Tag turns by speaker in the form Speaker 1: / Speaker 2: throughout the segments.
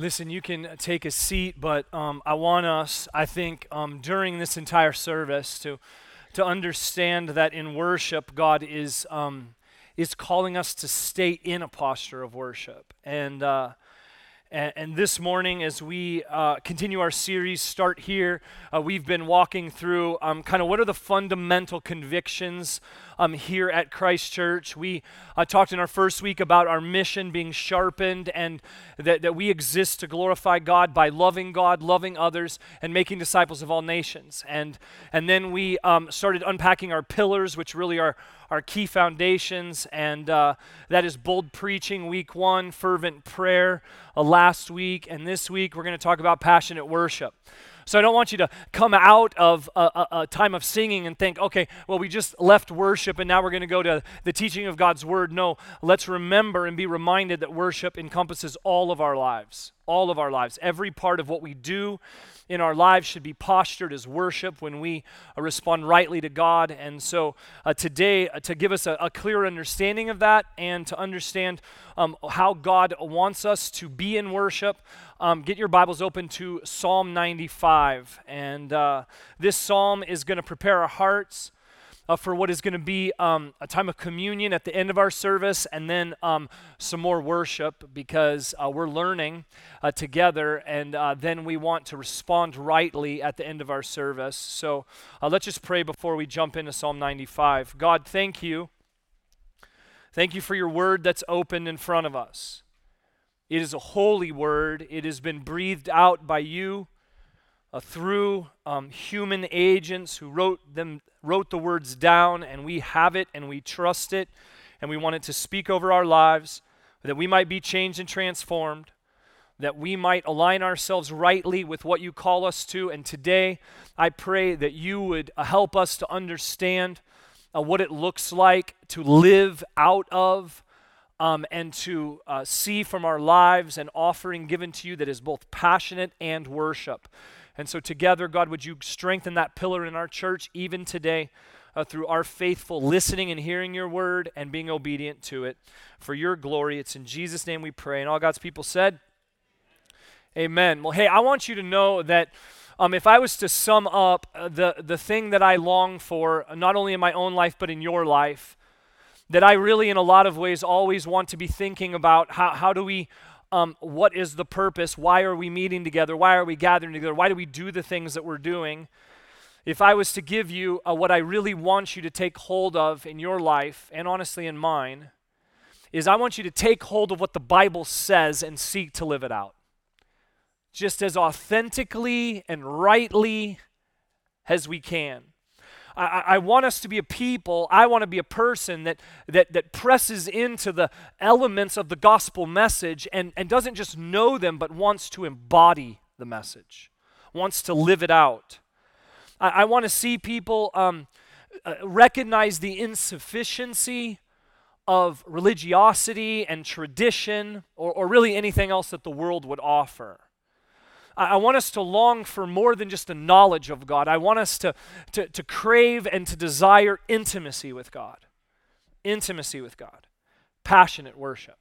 Speaker 1: Listen, you can take a seat, but um, I want us, I think, um, during this entire service to, to understand that in worship, God is, um, is calling us to stay in a posture of worship. And, uh, and, and, this morning, as we uh, continue our series, start here, uh, we've been walking through um, kind of what are the fundamental convictions um, here at Christ Church. We uh, talked in our first week about our mission being sharpened and that, that we exist to glorify God by loving God, loving others, and making disciples of all nations. And, and then we um, started unpacking our pillars, which really are our key foundations, and uh, that is bold preaching, week one, fervent prayer uh, last week, and this week we're going to talk about passionate worship. So I don't want you to come out of a, a, a time of singing and think, okay, well, we just left worship and now we're going to go to the teaching of God's word. No, let's remember and be reminded that worship encompasses all of our lives, all of our lives. Every part of what we do in our lives should be postured as worship when we respond rightly to God. And so uh, today, uh, to give us a, a, clear understanding of that and to understand um, how God wants us to be in worship, um, get your Bibles open to Psalm 95. And uh, this psalm is going to prepare our hearts uh, for what is going to be um, a time of communion at the end of our service and then um, some more worship because uh, we're learning uh, together and uh, then we want to respond rightly at the end of our service. So uh, let's just pray before we jump into Psalm 95. God, thank you. Thank you for your word that's opened in front of us. It is a holy word. It has been breathed out by you uh, through um, human agents who wrote them wrote the words down and we have it and we trust it and we want it to speak over our lives that we might be changed and transformed that we might align ourselves rightly with what you call us to. And today i pray that you would uh, help us to understand uh, what it looks like to live out of um, and to uh, see from our lives an offering given to you that is both passionate and worship and so, together, God, would you strengthen that pillar in our church even today uh, through our faithful listening and hearing your word and being obedient to it for your glory. It's in Jesus' name we pray. And all God's people said, Amen. Well, hey, I want you to know that. Um, if I was to sum up uh, the, the thing that I long for, uh, not only in my own life, but in your life, that I really, in a lot of ways, always want to be thinking about how, how do we um, what is the purpose? Why are we meeting together? Why are we gathering together? Why do we do the things that we're doing? If I was to give you uh, what I really want you to take hold of in your life, and honestly in mine, is I want you to take hold of what the Bible says and seek to live it out. Just as authentically and rightly as we can. I, I want us to be a people, I want to be a person that, that, that presses into the elements of the gospel message and, and doesn't just know them, but wants to embody the message, wants to live it out. I, I want to see people um, uh, recognize the insufficiency of religiosity and tradition, or, or really anything else that the world would offer. I, want us to long for more than just a knowledge of God. I want us to, to, to crave and to desire intimacy with God. Intimacy with God. Passionate worship.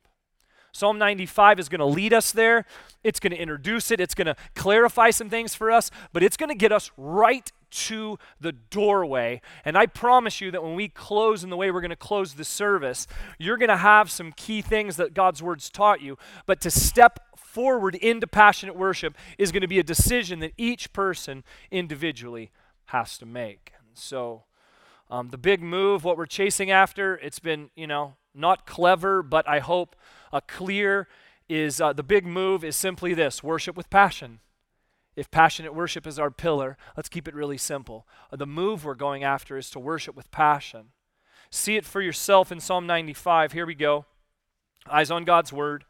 Speaker 1: Psalm 95 is going to lead us there. It's going to introduce it. It's going to clarify some things for us, but it's going to get us right to the doorway. And I promise you that when we close in the way we're going to close the service, you're going to have some key things that God's words taught you. But to step forward into passionate worship is going to be a decision that each person individually has to make. So, um, the big move, what we're chasing after, it's been, you know, not clever, but I hope uh, clear, is uh, the big move is simply this worship with passion. If passionate worship is our pillar, let's keep it really simple. Uh, the move we're going after is to worship with passion. See it for yourself in Psalm 95. Here we go. Eyes on God's word.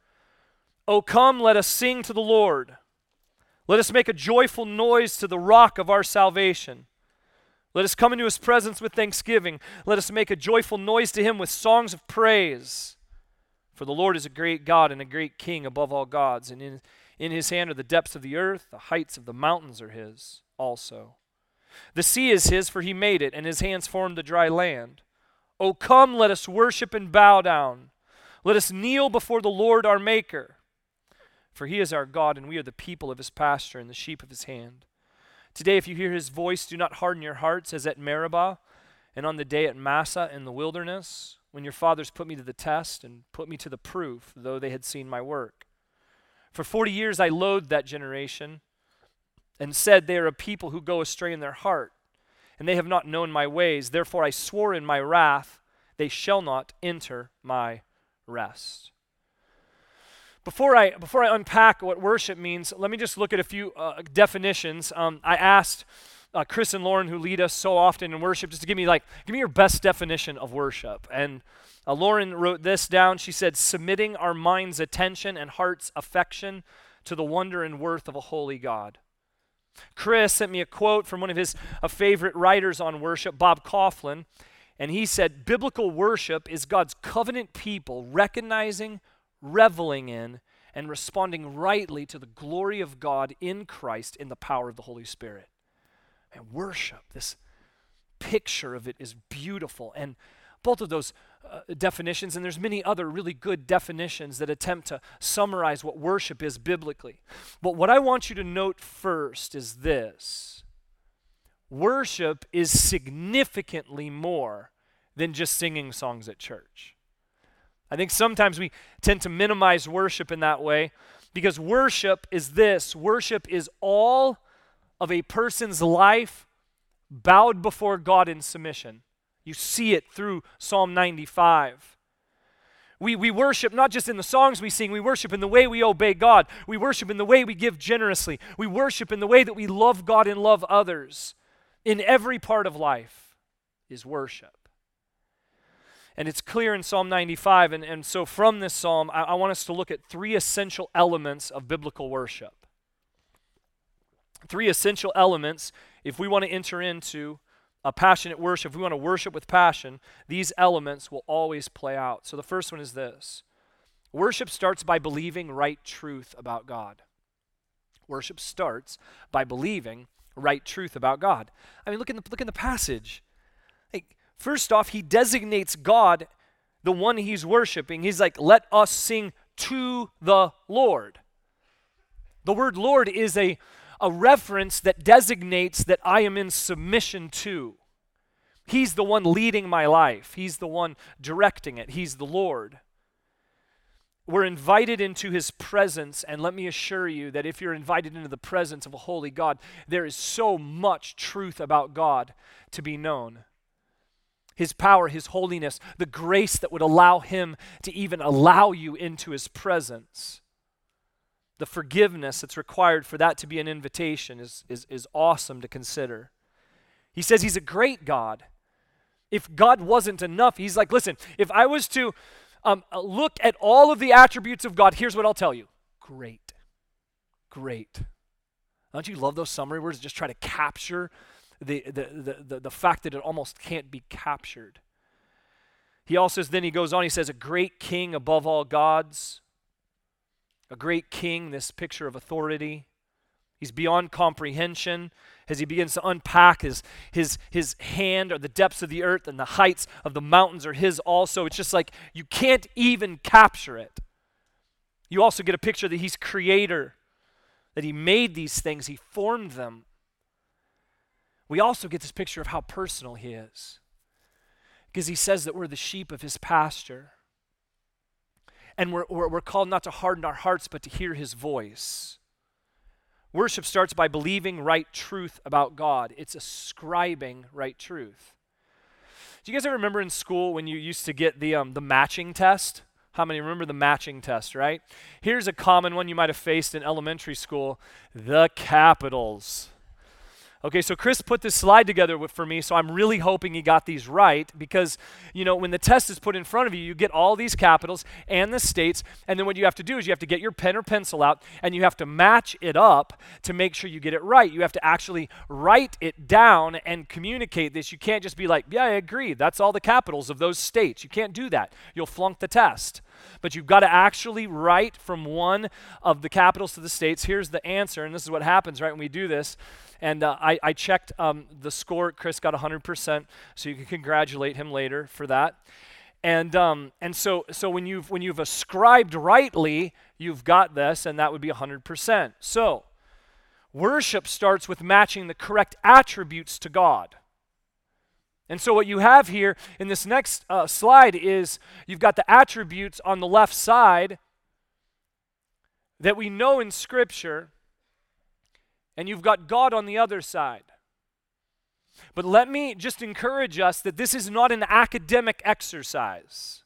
Speaker 1: Oh, come, let us sing to the Lord. Let us make a joyful noise to the rock of our salvation. Let us come into his presence with thanksgiving. Let us make a joyful noise to him with songs of praise. For the Lord is a great God and a great King above all gods, and in, in his hand are the depths of the earth, the heights of the mountains are his also. The sea is his, for he made it, and his hands formed the dry land. O come, let us worship and bow down. Let us kneel before the Lord our Maker. For he is our God, and we are the people of his pasture and the sheep of his hand. Today, if you hear his voice, do not harden your hearts as at Meribah and on the day at Massah in the wilderness, when your fathers put me to the test and put me to the proof, though they had seen my work. For forty years I loathed that generation and said, They are a people who go astray in their heart, and they have not known my ways. Therefore I swore in my wrath, They shall not enter my rest. Before I, before I unpack what worship means, let me just look at a few uh, definitions. Um, I asked uh, Chris and Lauren, who lead us so often in worship, just to give me like, give me your best definition of worship. And uh, Lauren wrote this down. She said, submitting our mind's attention and heart's affection to the wonder and worth of a holy God. Chris sent me a quote from one of his uh, favorite writers on worship, Bob Kauflin, and he said, Biblical worship is God's covenant people recognizing, reveling in, and responding rightly to the glory of God in Christ in the power of the Holy Spirit. And worship, this picture of it is beautiful. And both of those uh, definitions, and there's many other really good definitions that attempt to summarize what worship is biblically. But what I want you to note first is this worship is significantly more than just singing songs at church. I think sometimes we tend to minimize worship in that way because worship is this worship is all of a person's life bowed before God in submission. You see it through Psalm 95. We, we worship not just in the songs we sing, we worship in the way we obey God. We worship in the way we give generously. We worship in the way that we love God and love others. In every part of life is worship. And it's clear in Psalm 95. And, and so, from this psalm, I, I want us to look at three essential elements of biblical worship. Three essential elements if we want to enter into a passionate worship, if we want to worship with passion, these elements will always play out. So, the first one is this worship starts by believing right truth about God. Worship starts by believing right truth about God. I mean, look in the, look in the passage. First off, he designates God the one he's worshiping. He's like, let us sing to the Lord. The word Lord is a, a reference that designates that I am in submission to. He's the one leading my life, He's the one directing it, He's the Lord. We're invited into His presence, and let me assure you that if you're invited into the presence of a holy God, there is so much truth about God to be known. His power, His holiness, the grace that would allow Him to even allow you into His presence. The forgiveness that's required for that to be an invitation is, is, is awesome to consider. He says He's a great God. If God wasn't enough, He's like, listen, if I was to um, look at all of the attributes of God, here's what I'll tell you great. Great. Don't you love those summary words just try to capture the, the, the, the, fact that it almost can't be captured. He also then he goes on, he says, a great king above all gods. A great king, this picture of authority. He's beyond comprehension as he begins to unpack his, his, his hand or the depths of the earth and the heights of the mountains are his also. It's just like you can't even capture it. You also get a picture that he's creator, that he made these things, he formed them we also get this picture of how personal he is. Because he says that we're the sheep of his pasture. And we're, we're, we're, called not to harden our hearts, but to hear his voice. Worship starts by believing right truth about God, it's ascribing right truth. Do you guys ever remember in school when you used to get the, um, the matching test? How many remember the matching test, right? Here's a common one you might have faced in elementary school the capitals. Okay, so Chris put this slide together for me, so I'm really hoping he got these right because, you know, when the test is put in front of you, you get all these capitals and the states, and then what you have to do is you have to get your pen or pencil out and you have to match it up to make sure you get it right. You have to actually write it down and communicate this. You can't just be like, yeah, I agree, that's all the capitals of those states. You can't do that. You'll flunk the test but you've got to actually write from one of the capitals to the states. Here's the answer, and this is what happens, right, when we do this. And uh, I, I, checked um, the score. Chris got 100%, so you can congratulate him later for that. And, um, and so, so when, you've, when you've ascribed rightly, you've got this, and that would be 100%. So, worship starts with matching the correct attributes to God. And so, what you have here in this next uh, slide is you've got the attributes on the left side that we know in Scripture, and you've got God on the other side. But let me just encourage us that this is not an academic exercise.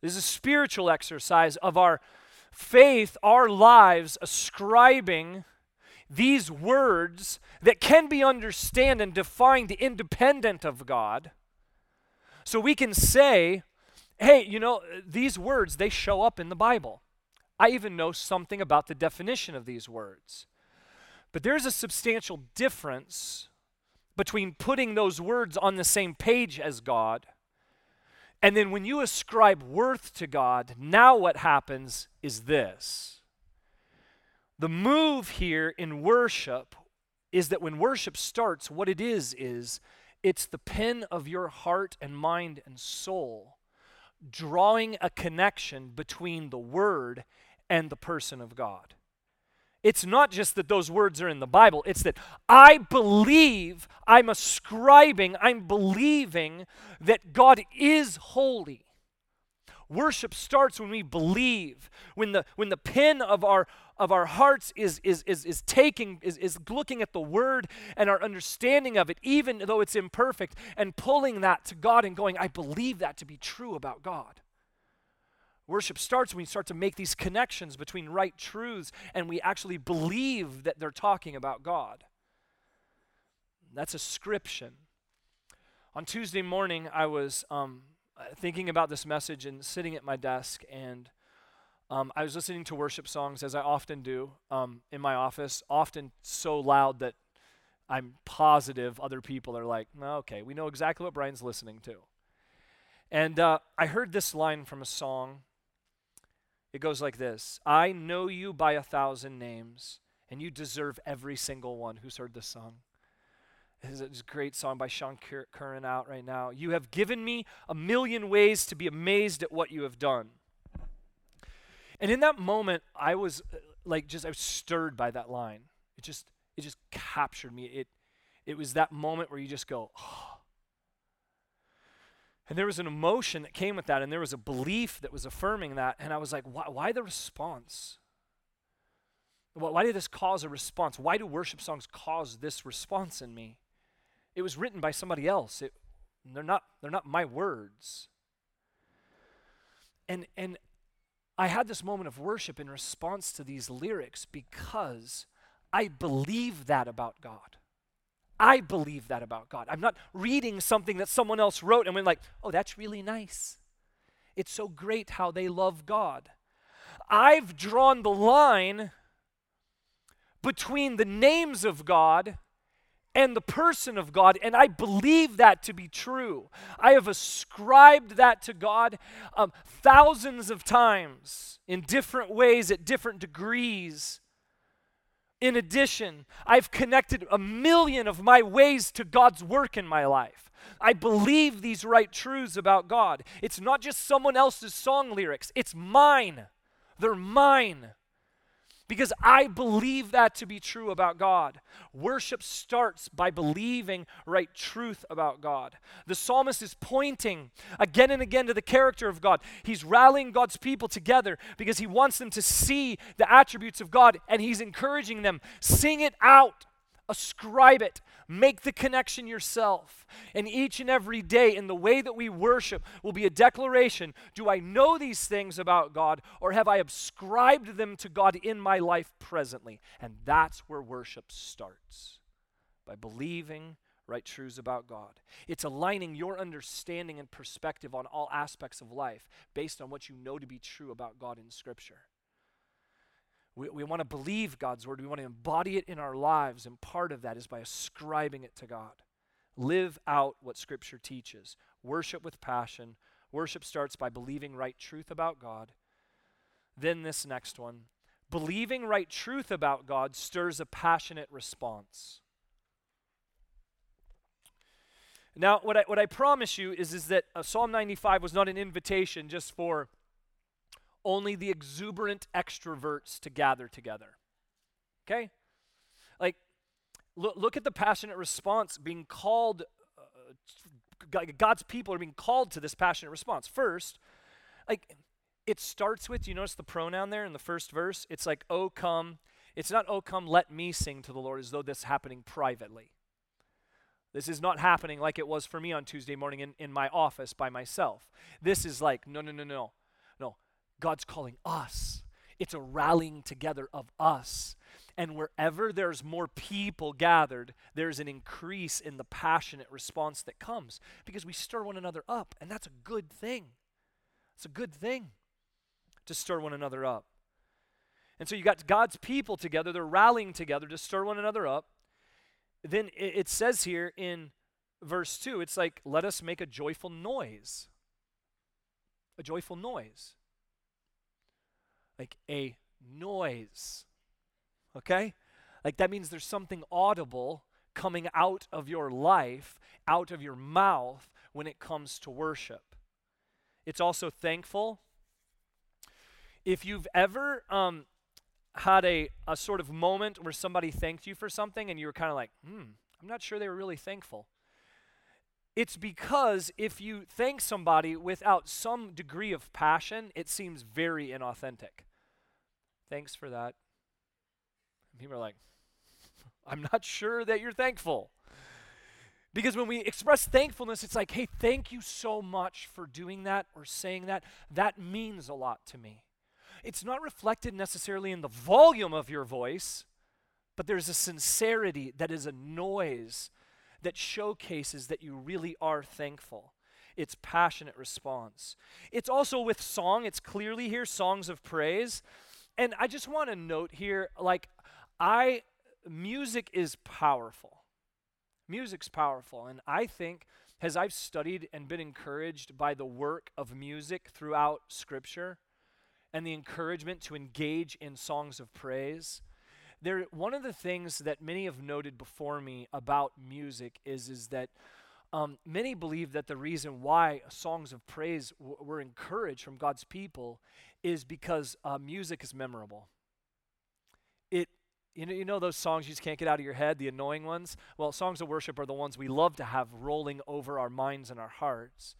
Speaker 1: This is a spiritual exercise of our faith, our lives, ascribing these words that can be understood and defined independent of God. So we can say, hey, you know, these words, they show up in the Bible. I even know something about the definition of these words. But there's a substantial difference between putting those words on the same page as God and then when you ascribe worth to God, now what happens is this. The move here in worship is that when worship starts, what it is, is it's the pen of your heart and mind and soul drawing a connection between the Word and the person of God. It's not just that those words are in the Bible, it's that I believe, I'm ascribing, I'm believing that God is holy. Worship starts when we believe, when the, when the pen of our, of our hearts is, is, is, is taking, is, is looking at the word and our understanding of it, even though it's imperfect, and pulling that to God and going, I believe that to be true about God. Worship starts when we start to make these connections between right truths and we actually believe that they're talking about God. That's a ascription. On Tuesday morning, I was um, thinking about this message and sitting at my desk, and um, I was listening to worship songs as I often do um, in my office, often so loud that I'm positive other people are like, okay, we know exactly what Brian's listening to. And uh, I heard this line from a song it goes like this I know you by a thousand names, and you deserve every single one. Who's heard this song? It's a great song by Sean Curran out right now. You have given me a million ways to be amazed at what you have done. And in that moment, I was uh, like just I was stirred by that line. It just it just captured me. It it was that moment where you just go, oh, and there was an emotion that came with that, and there was a belief that was affirming that. And I was like, why, why the response? Why did this cause a response? Why do worship songs cause this response in me? It was written by somebody else. It, they're not they're not my words. And and I had this moment of worship in response to these lyrics because I believe that about God. I believe that about God. I'm not reading something that someone else wrote and we're like, oh, that's really nice. It's so great how they love God. I've drawn the line between the names of God and the person of God, and I believe that to be true. I have ascribed that to God um, thousands of times in different ways at different degrees. In addition, I've connected a million of my ways to God's work in my life. I believe these right truths about God. It's not just someone else's song lyrics, it's mine. They're mine because I believe that to be true about God. Worship starts by believing right truth about God. The psalmist is pointing again and again to the character of God. He's rallying God's people together because he wants them to see the attributes of God and he's encouraging them sing it out, ascribe it, Make the connection yourself. And each and every day, in the way that we worship, will be a declaration Do I know these things about God, or have I ascribed them to God in my life presently? And that's where worship starts by believing right truths about God. It's aligning your understanding and perspective on all aspects of life based on what you know to be true about God in Scripture. We, we want to believe God's word. We want to embody it in our lives. And part of that is by ascribing it to God. Live out what Scripture teaches. Worship with passion. Worship starts by believing right truth about God. Then, this next one believing right truth about God stirs a passionate response. Now, what I, what I promise you is, is that uh, Psalm 95 was not an invitation just for only the exuberant extroverts to gather together. Okay? Like, look, look at the passionate response being called, uh, God's people are being called to this passionate response. First, like, it starts with, you notice the pronoun there in the first verse? It's like, oh, come. It's not, oh, come, let me sing to the Lord, as though this is happening privately. This is not happening like it was for me on Tuesday morning in, in my office by myself. This is like, no, no, no, no. God's calling us. It's a rallying together of us. And wherever there's more people gathered, there's an increase in the passionate response that comes because we stir one another up. And that's a good thing. It's a good thing to stir one another up. And so you got God's people together, they're rallying together to stir one another up then it says here in verse 2, it's like, let us make a joyful noise. A joyful noise. Like a noise. Okay? Like that means there's something audible coming out of your life, out of your mouth when it comes to worship. It's also thankful. If you've ever um, had a, a sort of moment where somebody thanked you for something and you were kind of like, hmm, I'm not sure they were really thankful. It's because if you thank somebody without some degree of passion, it seems very inauthentic. Thanks for that. And people are like, I'm not sure that you're thankful. Because when we express thankfulness, it's like, hey, thank you so much for doing that or saying that. That means a lot to me it's not reflected necessarily in the volume of your voice, but there's a sincerity that is a noise that showcases that you really are thankful. It's passionate response. It's also with song, it's clearly here songs of praise. And I just want to note here like I music is powerful. Music's powerful and I think as I've studied and been encouraged by the work of music throughout scripture, and the encouragement to engage in songs of praise. There, one of the things that many have noted before me about music is, is that um, many believe that the reason why songs of praise w- were encouraged from God's people is because uh, music is memorable. It, you know, you know those songs you just can't get out of your head, the annoying ones? Well, songs of worship are the ones we love to have rolling over our minds and our hearts.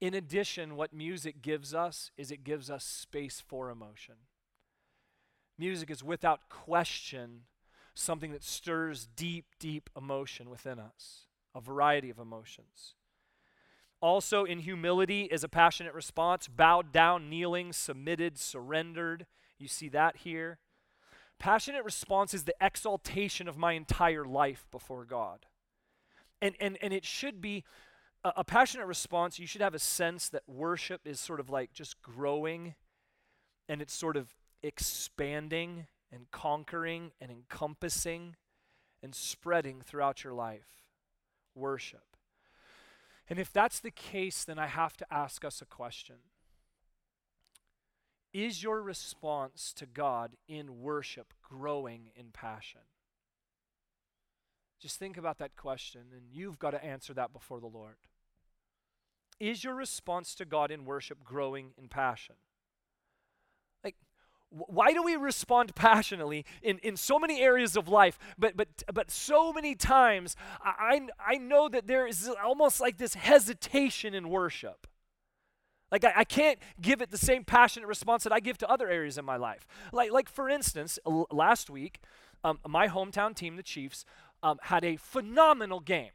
Speaker 1: In addition, what music gives us is it gives us space for emotion. Music is without question something that stirs deep, deep emotion within us, a variety of emotions. Also, in humility is a passionate response, bowed down, kneeling, submitted, surrendered. You see that here. Passionate response is the exaltation of my entire life before God. And, and, and it should be a, a passionate response, you should have a sense that worship is sort of like just growing and it's sort of expanding and conquering and encompassing and spreading throughout your life. Worship. And if that's the case, then I have to ask us a question Is your response to God in worship growing in passion? Just think about that question, and you've got to answer that before the Lord. Is your response to God in worship growing in passion? Why do we respond passionately in, in so many areas of life, but, but, but so many times I, I know that there is almost like this hesitation in worship. Like I, I, can't give it the same passionate response that I give to other areas in my life. Like, like for instance, l- last week, um, my hometown team, the Chiefs, um, had a phenomenal game.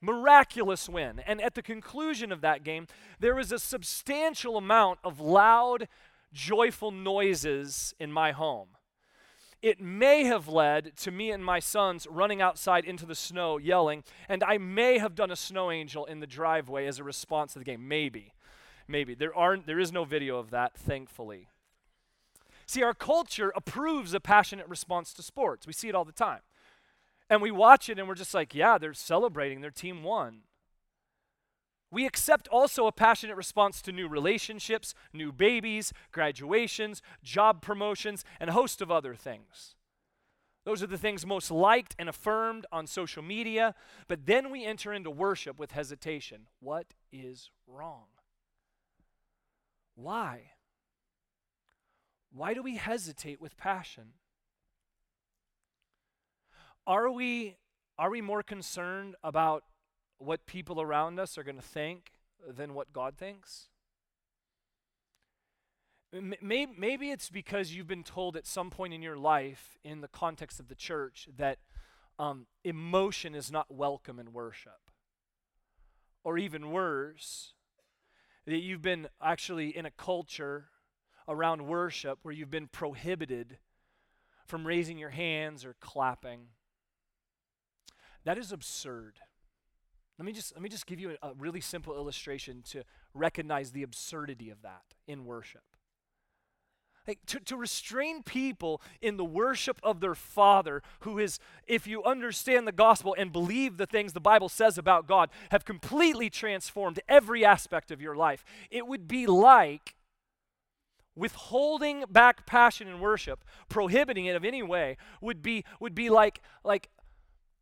Speaker 1: Miraculous win. And at the conclusion of that game, there was a substantial amount of loud, joyful noises in my home. It may have led to me and my sons running outside into the snow yelling, and I may have done a snow angel in the driveway as a response to the game. Maybe. Maybe. There aren't there is no video of that, thankfully. See, our culture approves a passionate response to sports. We see it all the time. And we watch it and we're just like, yeah, they're celebrating, their team won. We accept also a passionate response to new relationships, new babies, graduations, job promotions, and a host of other things. Those are the things most liked and affirmed on social media. But then we enter into worship with hesitation. What is wrong? Why? Why do we hesitate with passion? Are we, are we more concerned about what people around us are going to think than what God thinks? Maybe, it's because you've been told at some point in your life, in the context of the church, that um, emotion is not welcome in worship. Or even worse, that you've been actually in a culture around worship where you've been prohibited from raising your hands or clapping. That is absurd. Let me just let me just give you a, a really simple illustration to recognize the absurdity of that in worship. Like to, to restrain people in the worship of their Father, who is, if you understand the gospel and believe the things the Bible says about God, have completely transformed every aspect of your life. It would be like withholding back passion in worship, prohibiting it of any way, would be, would be like, like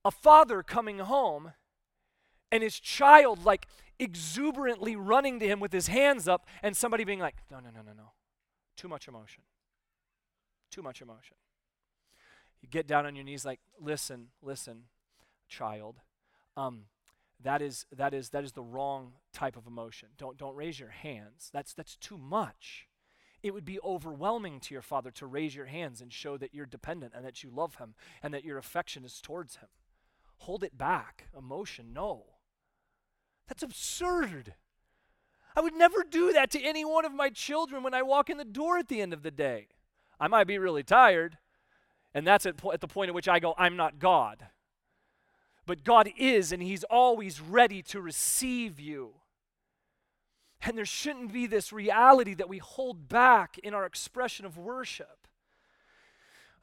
Speaker 1: a father coming home and his child like exuberantly running to him with his hands up and somebody being like, no, no, no, no, no. Too much emotion. Too much emotion. You get down on your knees like, listen, listen, child. Um, that is that is that is the wrong type of emotion. Don't don't raise your hands. That's that's too much. It would be overwhelming to your father to raise your hands and show that you're dependent and that you love him and that your affection is towards him. Hold it back. Emotion, no. That's absurd. I would never do that to any one of my children when I walk in the door at the end of the day. I might be really tired, and that's at, po- at the point at which I go, I'm not God. But God is, and He's always ready to receive you. And there shouldn't be this reality that we hold back in our expression of worship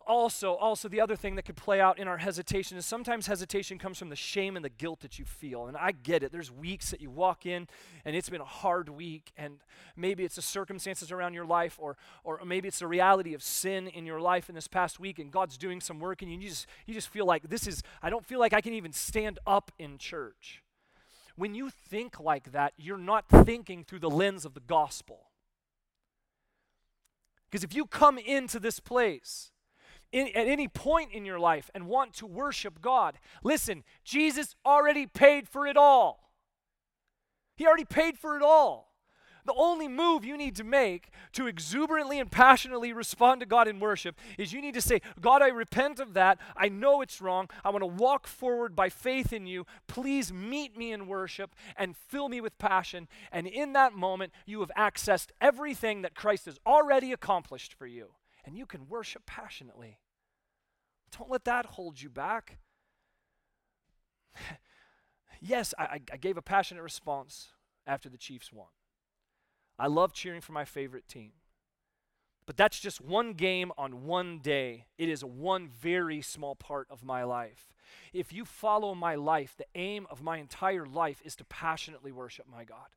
Speaker 1: also also the other thing that could play out in our hesitation is sometimes hesitation comes from the shame and the guilt that you feel and i get it. There's weeks that you walk in and it's been a hard week and maybe it's the circumstances around your life or or maybe it's the reality of sin in your life in this past week and god's doing some work and you just you just feel like this is i don't feel like i can even stand up in church. When you think like that you're not thinking through the lens of the gospel. Because if you come into this place in, at any point in your life and want to worship God, listen, Jesus already paid for it all. He already paid for it all. The only move you need to make to exuberantly and passionately respond to God in worship is you need to say, God, I repent of that. I know it's wrong. I want to walk forward by faith in you. Please meet me in worship and fill me with passion. And in that moment, you have accessed everything that Christ has already accomplished for you and you can worship passionately. Don't let that hold you back. yes, I, I, gave a passionate response after the Chiefs won. I love cheering for my favorite team. But that's just one game on one day. It is one very small part of my life. If you follow my life, the aim of my entire life is to passionately worship my God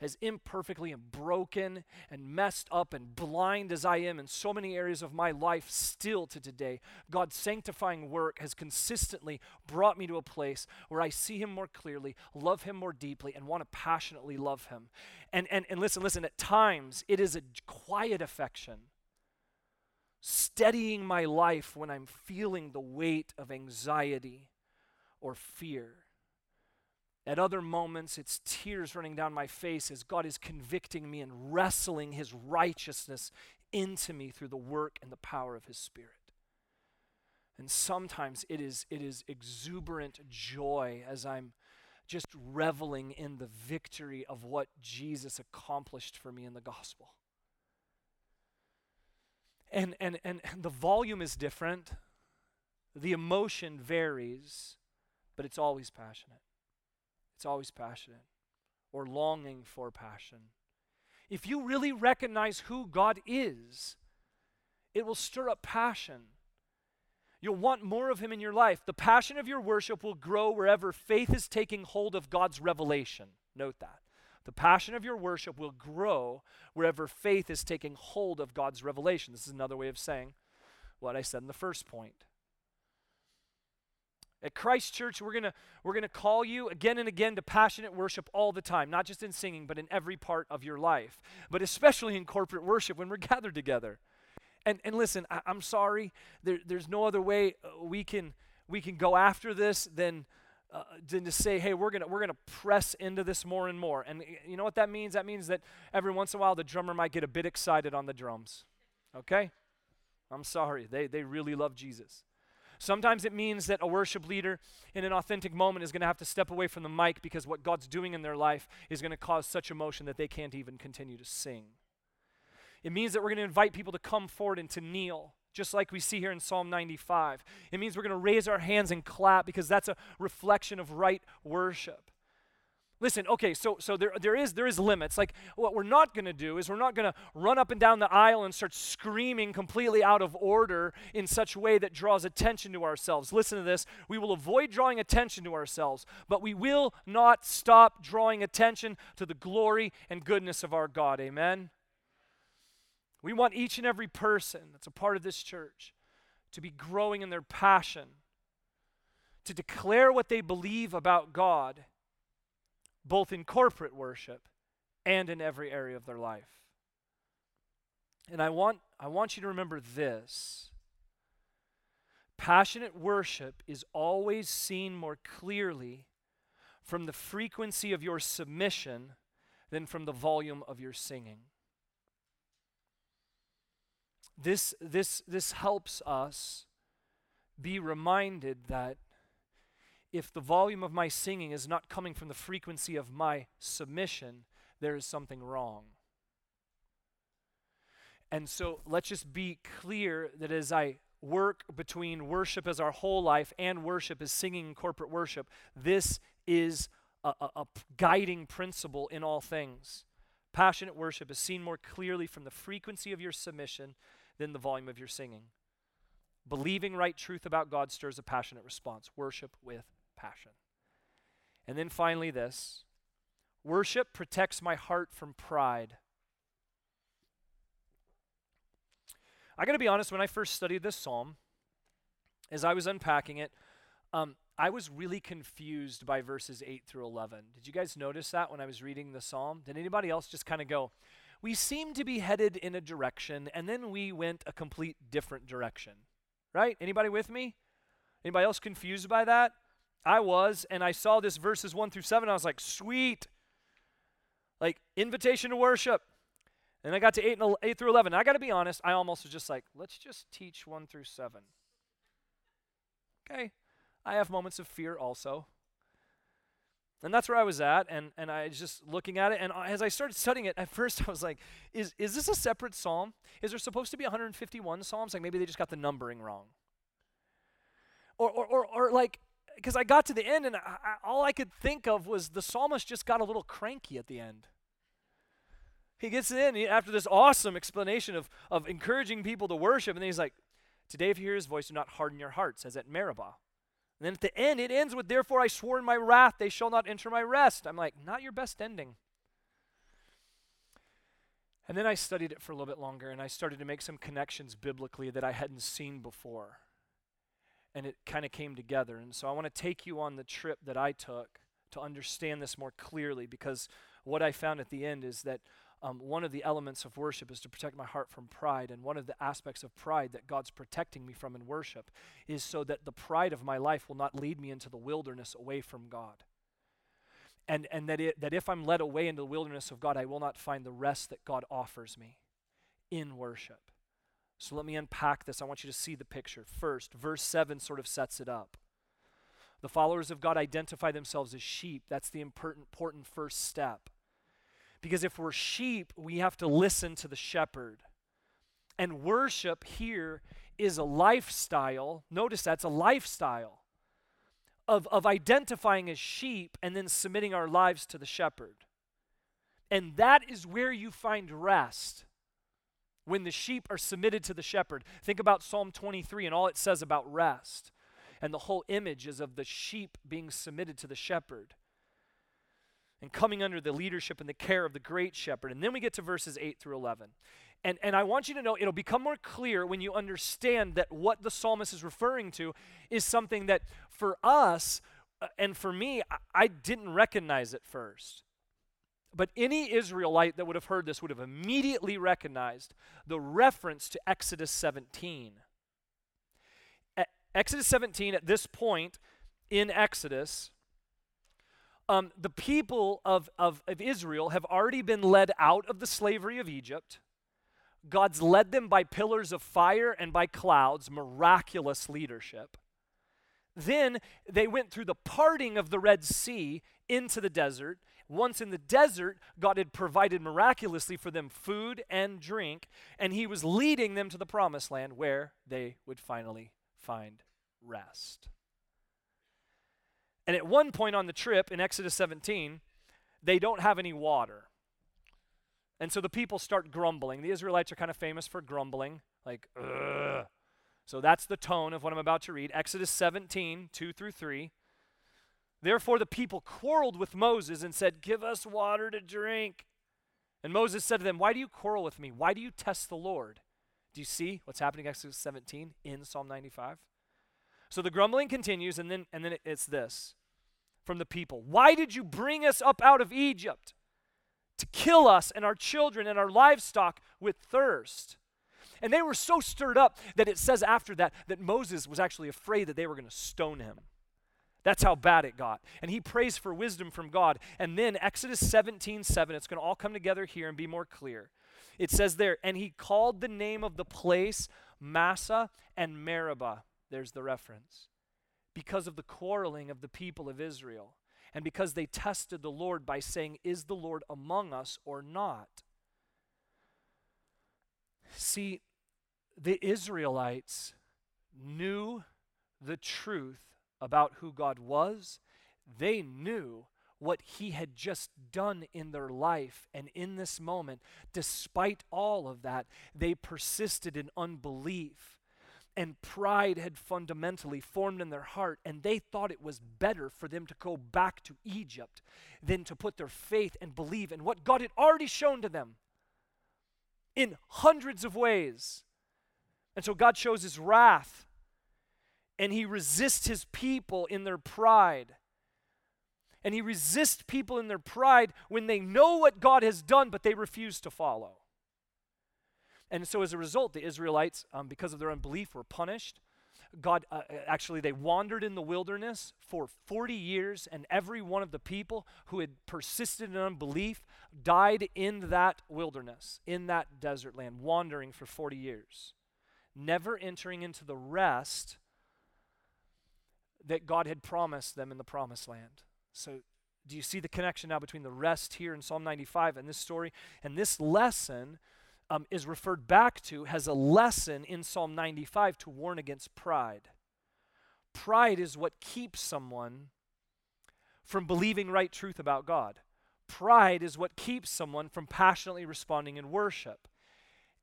Speaker 1: as imperfectly and broken and messed up and blind as I am in so many areas of my life, still to today, God's sanctifying work has consistently brought me to a place where I see Him more clearly, love Him more deeply, and want to passionately love Him. And, and, and listen, listen, at times it is a quiet affection, steadying my life when I'm feeling the weight of anxiety or fear. At other moments, it's tears running down my face as God is convicting me and wrestling His righteousness into me through the work and the power of His Spirit. And sometimes it is, it is exuberant joy as I'm just reveling in the victory of what Jesus accomplished for me in the gospel. And, and, and the volume is different, the emotion varies, but it's always passionate. It's always passionate or longing for passion. If you really recognize who God is, it will stir up passion. You'll want more of Him in your life. The passion of your worship will grow wherever faith is taking hold of God's revelation. Note that. The passion of your worship will grow wherever faith is taking hold of God's revelation. This is another way of saying what I said in the first point. At Christ Church, we're going to we're gonna call you again and again to passionate worship all the time, not just in singing, but in every part of your life, but especially in corporate worship when we're gathered together. And, and listen, I, am sorry, there, there's no other way uh, we can, we can go after this than, uh, than to say, hey, we're gonna we're gonna press into this more and more. And you know what that means? That means that every once in a while the drummer might get a bit excited on the drums. Okay? I'm sorry. They they really love Jesus. Sometimes it means that a worship leader in an authentic moment is going to have to step away from the mic because what God's doing in their life is going to cause such emotion that they can't even continue to sing. It means that we're going to invite people to come forward and to kneel, just like we see here in Psalm 95. It means we're going to raise our hands and clap because that's a reflection of right worship. Listen, okay, so so there there is there is limits. Like what we're not going to do is we're not going to run up and down the aisle and start screaming completely out of order in such a way that draws attention to ourselves. Listen to this. We will avoid drawing attention to ourselves, but we will not stop drawing attention to the glory and goodness of our God. Amen. We want each and every person that's a part of this church to be growing in their passion to declare what they believe about God both in corporate worship and in every area of their life. And I want, I want you to remember this passionate worship is always seen more clearly from the frequency of your submission than from the volume of your singing. This, this, this helps us be reminded that if the volume of my singing is not coming from the frequency of my submission, there is something wrong. And so let's just be clear that as I work between worship as our whole life and worship as singing corporate worship, this is a, a, a, guiding principle in all things. Passionate worship is seen more clearly from the frequency of your submission than the volume of your singing. Believing right truth about God stirs a passionate response. Worship with passion. And then finally, this worship protects my heart from pride. I got to be honest, when I first studied this psalm, as I was unpacking it, um, I was really confused by verses 8 through 11. Did you guys notice that when I was reading the psalm? Did anybody else just kind of go, we seem to be headed in a direction, and then we went a complete different direction? Right? Anybody with me? Anybody else confused by that? I was, and I saw this verses 1 through 7. I was like, sweet. Like, invitation to worship. And I got to 8, and 8 through 11. I got to be honest, I almost was just like, let's just teach 1 through 7. Okay. I have moments of fear also. And that's where I was at, and, and I was just looking at it. And as I started studying it, at first I was like, is, is this a separate psalm? Is there supposed to be 151 psalms? Like maybe they just got the numbering wrong. Or, or, or, or like, because I got to the end and I, I, all I could think of was the psalmist just got a little cranky at the end. He gets in after this awesome explanation of, of encouraging people to worship, and then he's like, Today, if you hear his voice, do not harden your hearts, as at Meribah. And then at the end, it ends with, Therefore I swore in my wrath, they shall not enter my rest. I'm like, Not your best ending. And then I studied it for a little bit longer, and I started to make some connections biblically that I hadn't seen before and it kind of came together. And so I want to take you on the trip that I took to understand this more clearly because what I found at the end is that um, one of the elements of worship is to protect my heart from pride. And one of the aspects of pride that God's protecting me from in worship is so that the pride of my life will not lead me into the wilderness away from God. And, and that, it, that if I'm led away into the wilderness of God, I will not find the rest that God offers me in worship. So let me unpack this. I want you to see the picture. First, verse 7 sort of sets it up. The followers of God identify themselves as sheep. That's the important, first step. Because if we're sheep, we have to listen to the shepherd. And worship here is a lifestyle. Notice that's a lifestyle of, of identifying as sheep and then submitting our lives to the shepherd. And that is where you find rest when the sheep are submitted to the shepherd. Think about Psalm 23 and all it says about rest. And the whole image is of the sheep being submitted to the shepherd and coming under the leadership and the care of the great shepherd. And then we get to verses 8 through 11. And, and I want you to know it'll become more clear when you understand that what the psalmist is referring to is something that for us uh, and for me, I, I didn't recognize at first. But any Israelite that would have heard this would have immediately recognized the reference to Exodus 17. At Exodus 17, at this point in Exodus, um, the people of, of, of Israel have already been led out of the slavery of Egypt. God's led them by pillars of fire and by clouds, miraculous leadership. Then they went through the parting of the Red Sea into the desert. Once in the desert, God had provided miraculously for them food and drink, and He was leading them to the promised land where they would finally find rest. And at one point on the trip in Exodus 17, they don't have any water. And so the people start grumbling. The Israelites are kind of famous for grumbling, like, ugh. So that's the tone of what I'm about to read. Exodus 17, 2 through 3. Therefore the people quarreled with Moses and said, Give us water to drink. And Moses said to them, Why do you quarrel with me? Why do you test the Lord? Do you see what's happening in Exodus 17 in Psalm 95? So the grumbling continues, and then, and then it's this from the people Why did you bring us up out of Egypt to kill us and our children and our livestock with thirst? And they were so stirred up that it says after that that Moses was actually afraid that they were going to stone him. That's how bad it got. And he prays for wisdom from God. And then Exodus 17 7, it's going to all come together here and be more clear. It says there, and he called the name of the place Massah and Meribah. There's the reference. Because of the quarreling of the people of Israel, and because they tested the Lord by saying, Is the Lord among us or not? See, the Israelites knew the truth about who God was. They knew what He had just done in their life. And in this moment, despite all of that, they persisted in unbelief. And pride had fundamentally formed in their heart, and they thought it was better for them to go back to Egypt than to put their faith and believe in what God had already shown to them in hundreds of ways. And so God shows his wrath and he resists his people in their pride. And he resists people in their pride when they know what God has done, but they refuse to follow. And so, as a result, the Israelites, um, because of their unbelief, were punished. God, uh, uh actually, they wandered in the wilderness for 40 years, and every one of the people who had persisted in unbelief died in that wilderness, in that desert land, wandering for 40 years never entering into the rest that God had promised them in the promised land. So, do you see the connection now between the rest here in Psalm 95 and this story? And this lesson um, is referred back to, has a lesson in Psalm 95 to warn against pride. Pride is what keeps someone from believing right truth about God. Pride is what keeps someone from passionately responding in worship.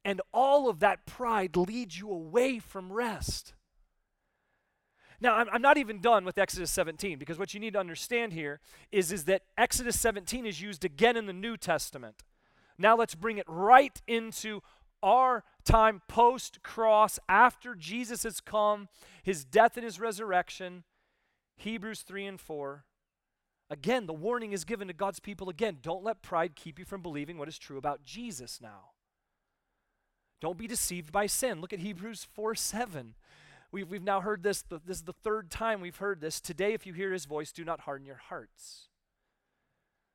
Speaker 1: And all of that pride leads you away from rest. Now, I'm, I'm, not even done with Exodus 17 because what you need to understand here is, is that Exodus 17 is used again in the New Testament. Now, let's bring it right into our time post cross, after Jesus has come, his death and his resurrection. Hebrews 3 and 4. Again, the warning is given to God's people again. Don't let pride keep you from believing what is true about Jesus now. Don't be deceived by sin. Look at Hebrews 4 7. We've, we've now heard this, this is the third time we've heard this. Today, if you hear his voice, do not harden your hearts.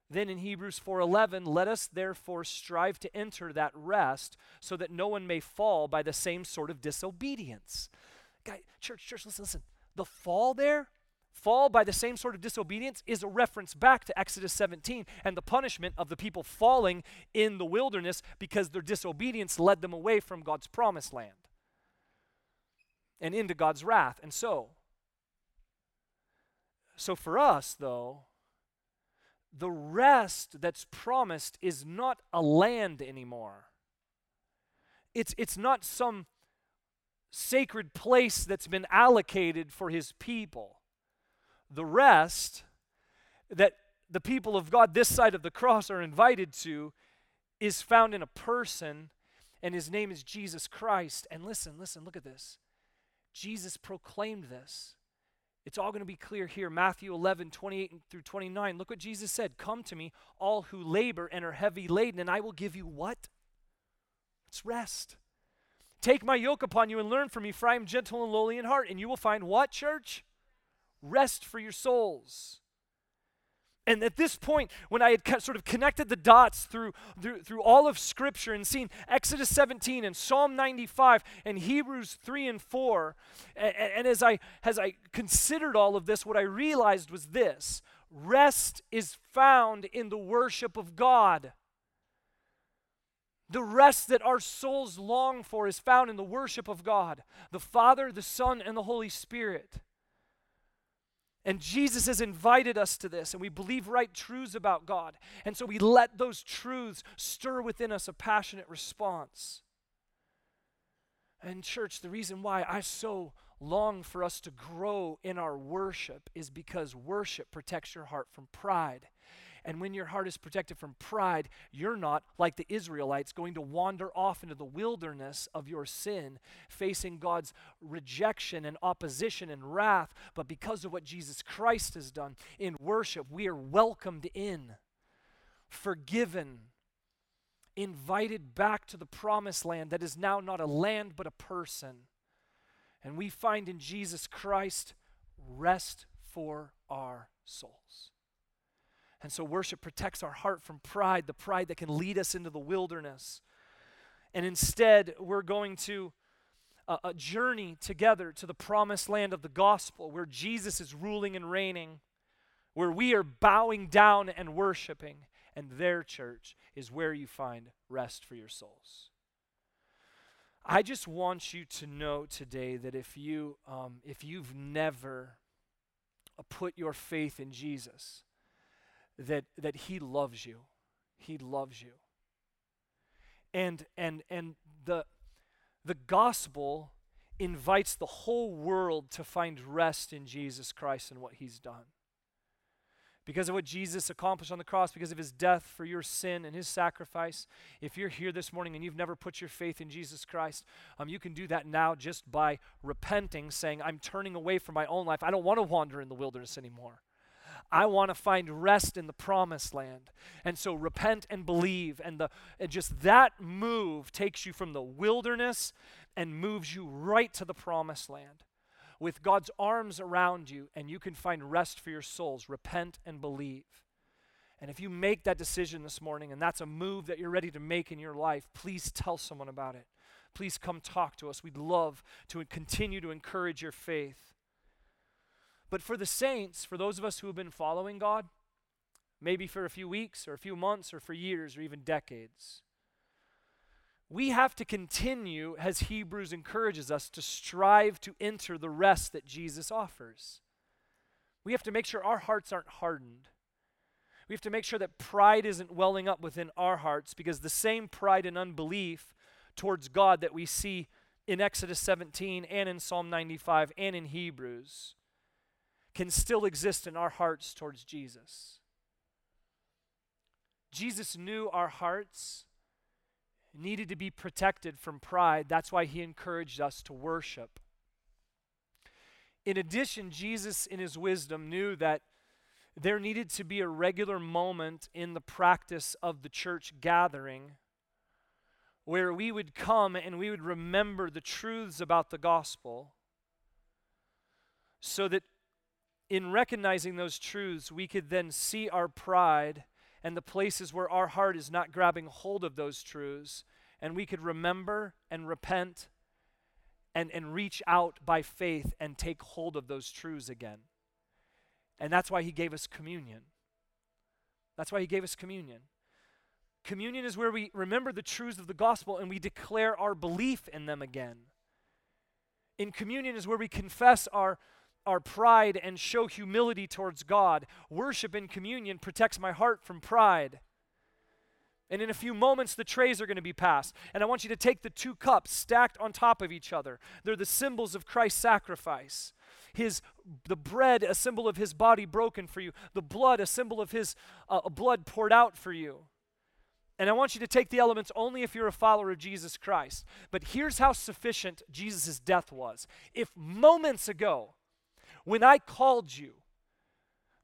Speaker 1: Then in Hebrews 4:11, let us therefore strive to enter that rest so that no one may fall by the same sort of disobedience. Guy, church, church, listen, listen. The fall there fall by the same sort of disobedience is a reference back to Exodus 17 and the punishment of the people falling in the wilderness because their disobedience led them away from God's promised land and into God's wrath. And so, so for us, though, the rest that's promised is not a land anymore. It's, it's not some sacred place that's been allocated for his people. The rest that the people of God this side of the cross are invited to is found in a person, and his name is Jesus Christ. And listen, listen, look at this. Jesus proclaimed this. It's all going to be clear here. Matthew 11, 28 through 29. Look what Jesus said Come to me, all who labor and are heavy laden, and I will give you what? It's rest. Take my yoke upon you and learn from me, for I am gentle and lowly in heart, and you will find what, church? Rest for your souls. And at this point, when I had sort of connected the dots through, through, through all of Scripture and seen Exodus 17 and Psalm 95 and Hebrews 3 and 4, and, and as, I, as I considered all of this, what I realized was this rest is found in the worship of God. The rest that our souls long for is found in the worship of God, the Father, the Son, and the Holy Spirit. And Jesus has invited us to this, and we believe right truths about God. And so we let those truths stir within us a passionate response. And, church, the reason why I so long for us to grow in our worship is because worship protects your heart from pride. And when your heart is protected from pride, you're not, like the Israelites, going to wander off into the wilderness of your sin, facing God's rejection and opposition and wrath. But because of what Jesus Christ has done in worship, we are welcomed in, forgiven, invited back to the promised land that is now not a land but a person. And we find in Jesus Christ rest for our souls. And so worship protects our heart from pride, the pride that can lead us into the wilderness. And instead, we're going to a journey together to the promised land of the gospel where Jesus is ruling and reigning, where we are bowing down and worshiping. And there church is where you find rest for your souls. I just want you to know today that if you um, if you've never uh, put your faith in Jesus, that, that he loves you. He loves you. And, and, and the, the gospel invites the whole world to find rest in Jesus Christ and what he's done. Because of what Jesus accomplished on the cross, because of his death for your sin and his sacrifice, if you're here this morning and you've never put your faith in Jesus Christ, um, you can do that now just by repenting, saying, I'm turning away from my own life. I don't want to wander in the wilderness anymore. I want to find rest in the promised land. And so repent and believe. And, the, and just that move takes you from the wilderness and moves you right to the promised land with God's arms around you, and you can find rest for your souls. Repent and believe. And if you make that decision this morning and that's a move that you're ready to make in your life, please tell someone about it. Please come talk to us. We'd love to continue to encourage your faith. But for the saints, for those of us who have been following God, maybe for a few weeks or a few months or for years or even decades, we have to continue, as Hebrews encourages us, to strive to enter the rest that Jesus offers. We have to make sure our hearts aren't hardened. We have to make sure that pride isn't welling up within our hearts because the same pride and unbelief towards God that we see in Exodus 17 and in Psalm 95 and in Hebrews can still exist in our hearts towards Jesus. Jesus knew our hearts needed to be protected from pride. That's why he encouraged us to worship. In addition, Jesus, in his wisdom, knew that there needed to be a regular moment in the practice of the church gathering where we would come and we would remember the truths about the gospel so that in recognizing those truths, we could then see our pride and the places where our heart is not grabbing hold of those truths, and we could remember and repent and, and reach out by faith and take hold of those truths again. And that's why he gave us communion. That's why he gave us communion. Communion is where we remember the truths of the gospel and we declare our belief in them again. In communion is where we confess our our pride and show humility towards God. Worship in communion protects my heart from pride. And in a few moments, the trays are going to be passed. And I want you to take the two cups stacked on top of each other. They're the symbols of Christ's sacrifice. His, the bread, a symbol of his body broken for you. The blood, a symbol of his uh, blood poured out for you. And I want you to take the elements only if you're a follower of Jesus Christ. But here's how sufficient Jesus' death was. If moments ago, when I called you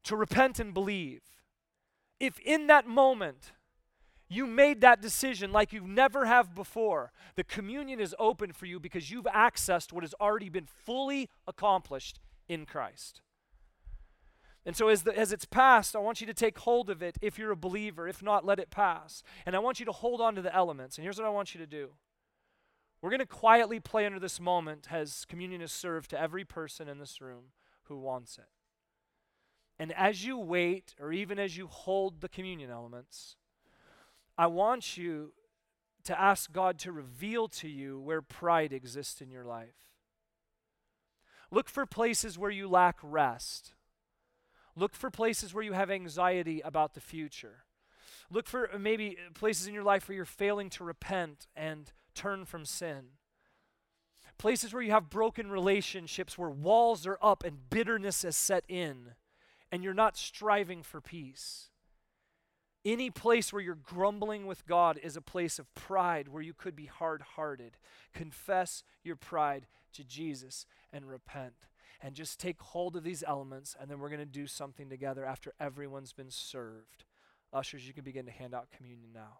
Speaker 1: to repent and believe, if in that moment you made that decision like you never have before, the communion is open for you because you've accessed what has already been fully accomplished in Christ. And so, as, the, as it's passed, I want you to take hold of it if you're a believer. If not, let it pass. And I want you to hold on to the elements. And here's what I want you to do we're going to quietly play under this moment as communion is served to every person in this room who wants it. And as you wait, or even as you hold the communion elements, I want you to ask God to reveal to you where pride exists in your life. Look for places where you lack rest. Look for places where you have anxiety about the future. Look for uh, maybe uh, places in your life where you're failing to repent and turn from sin. Places where you have broken relationships, where walls are up and bitterness has set in, and you're not striving for peace. Any place where you're grumbling with God is a place of pride where you could be hard hearted. Confess your pride to Jesus and repent and just take hold of these elements, and then we're going to do something together after everyone's been served. Ushers, you can begin to hand out communion now.